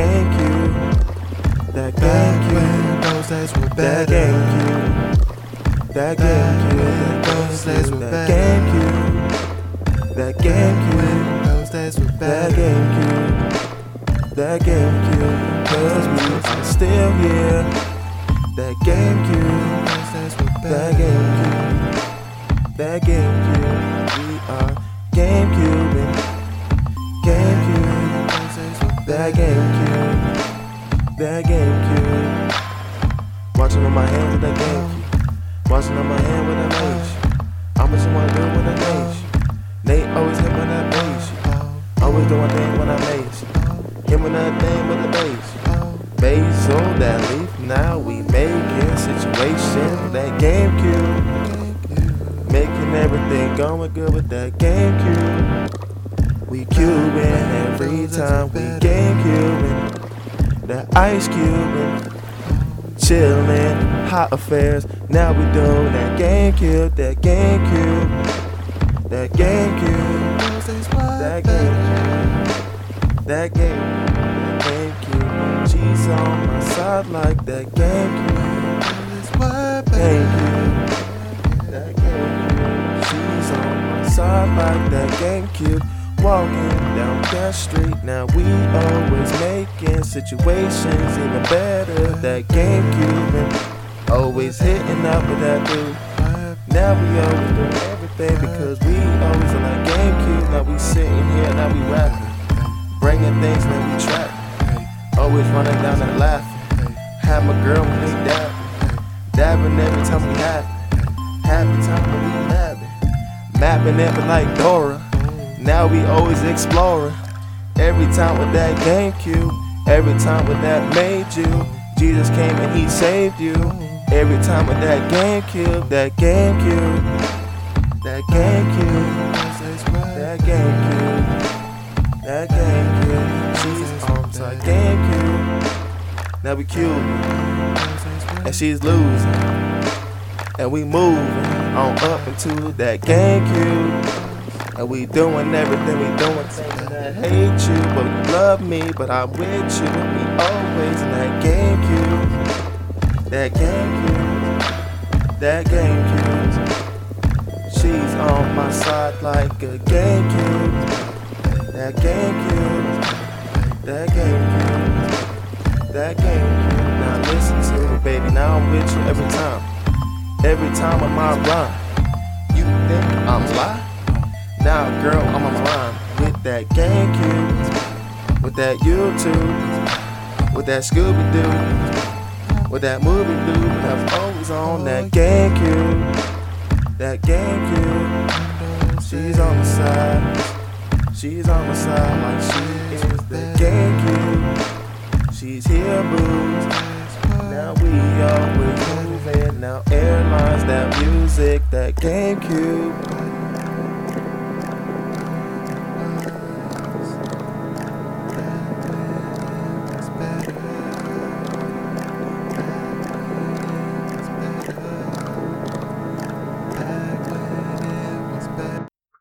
GameCube. That GameCube. those days were better. That. GameCube. That GameCube. those days were That better. GameCube. That GameCube. those days were better. That. GameCube. That GameCube. Cause we are still here. That GameCube. That. GameCube. That GameCube. Watching on my hand with that GameCube. Watching on my hand with that mage. How much you wanna do with that mage? Nate always hit when that mage. Always doing thing when I mage. Him with that thing with the bass. Basil, that leaf, now we making situation. That GameCube. Making everything going good with that GameCube. We cubing every time we GameCubing. That ice cubing. Chillin', hot affairs. Now we doing that GameCube, that GameCube. That GameCube. That. GameCube. That game, that GameCube. She's on my side like that GameCube. Those days were better. GameCube. That GameCube. She's on my side like that GameCube. Walking down that street, now we always making situations even better. That GameCube and always hitting up with that dude. Now we always do everything because we always on that GameCube. Now we sitting here, now we rapping, bringing things, now we trap. Always running down and laughing. Have my girl when we dabbing, dabbing every time we happy. Happy time when we mapping, mapping it like Dora. Now we always exploring. Every time with that GameCube, every time with that made you. Jesus came and he saved you. Every time with that GameCube, that GameCube, that GameCube, that GameCube, that GameCube. She's on to GameCube. Now we cube and she's losing, and we moving on up into that GameCube. And we doing everything we doing, saying I hate you, but you love me, but I'm with you. We always in that GameCube, that GameCube, that GameCube. She's on my side like a GameCube, that GameCube, that GameCube, that GameCube. Now listen to me, baby. Now I'm with you every time, every time on my run. You think I'm lying? Now, girl, I'm on my line with that GameCube, with that YouTube, with that Scooby Doo, with that movie dude that's always on that GameCube, that GameCube. She's on the side, she's on the side like she is the GameCube. She's here, booze. Now we always moving. Now airlines, that music, that GameCube.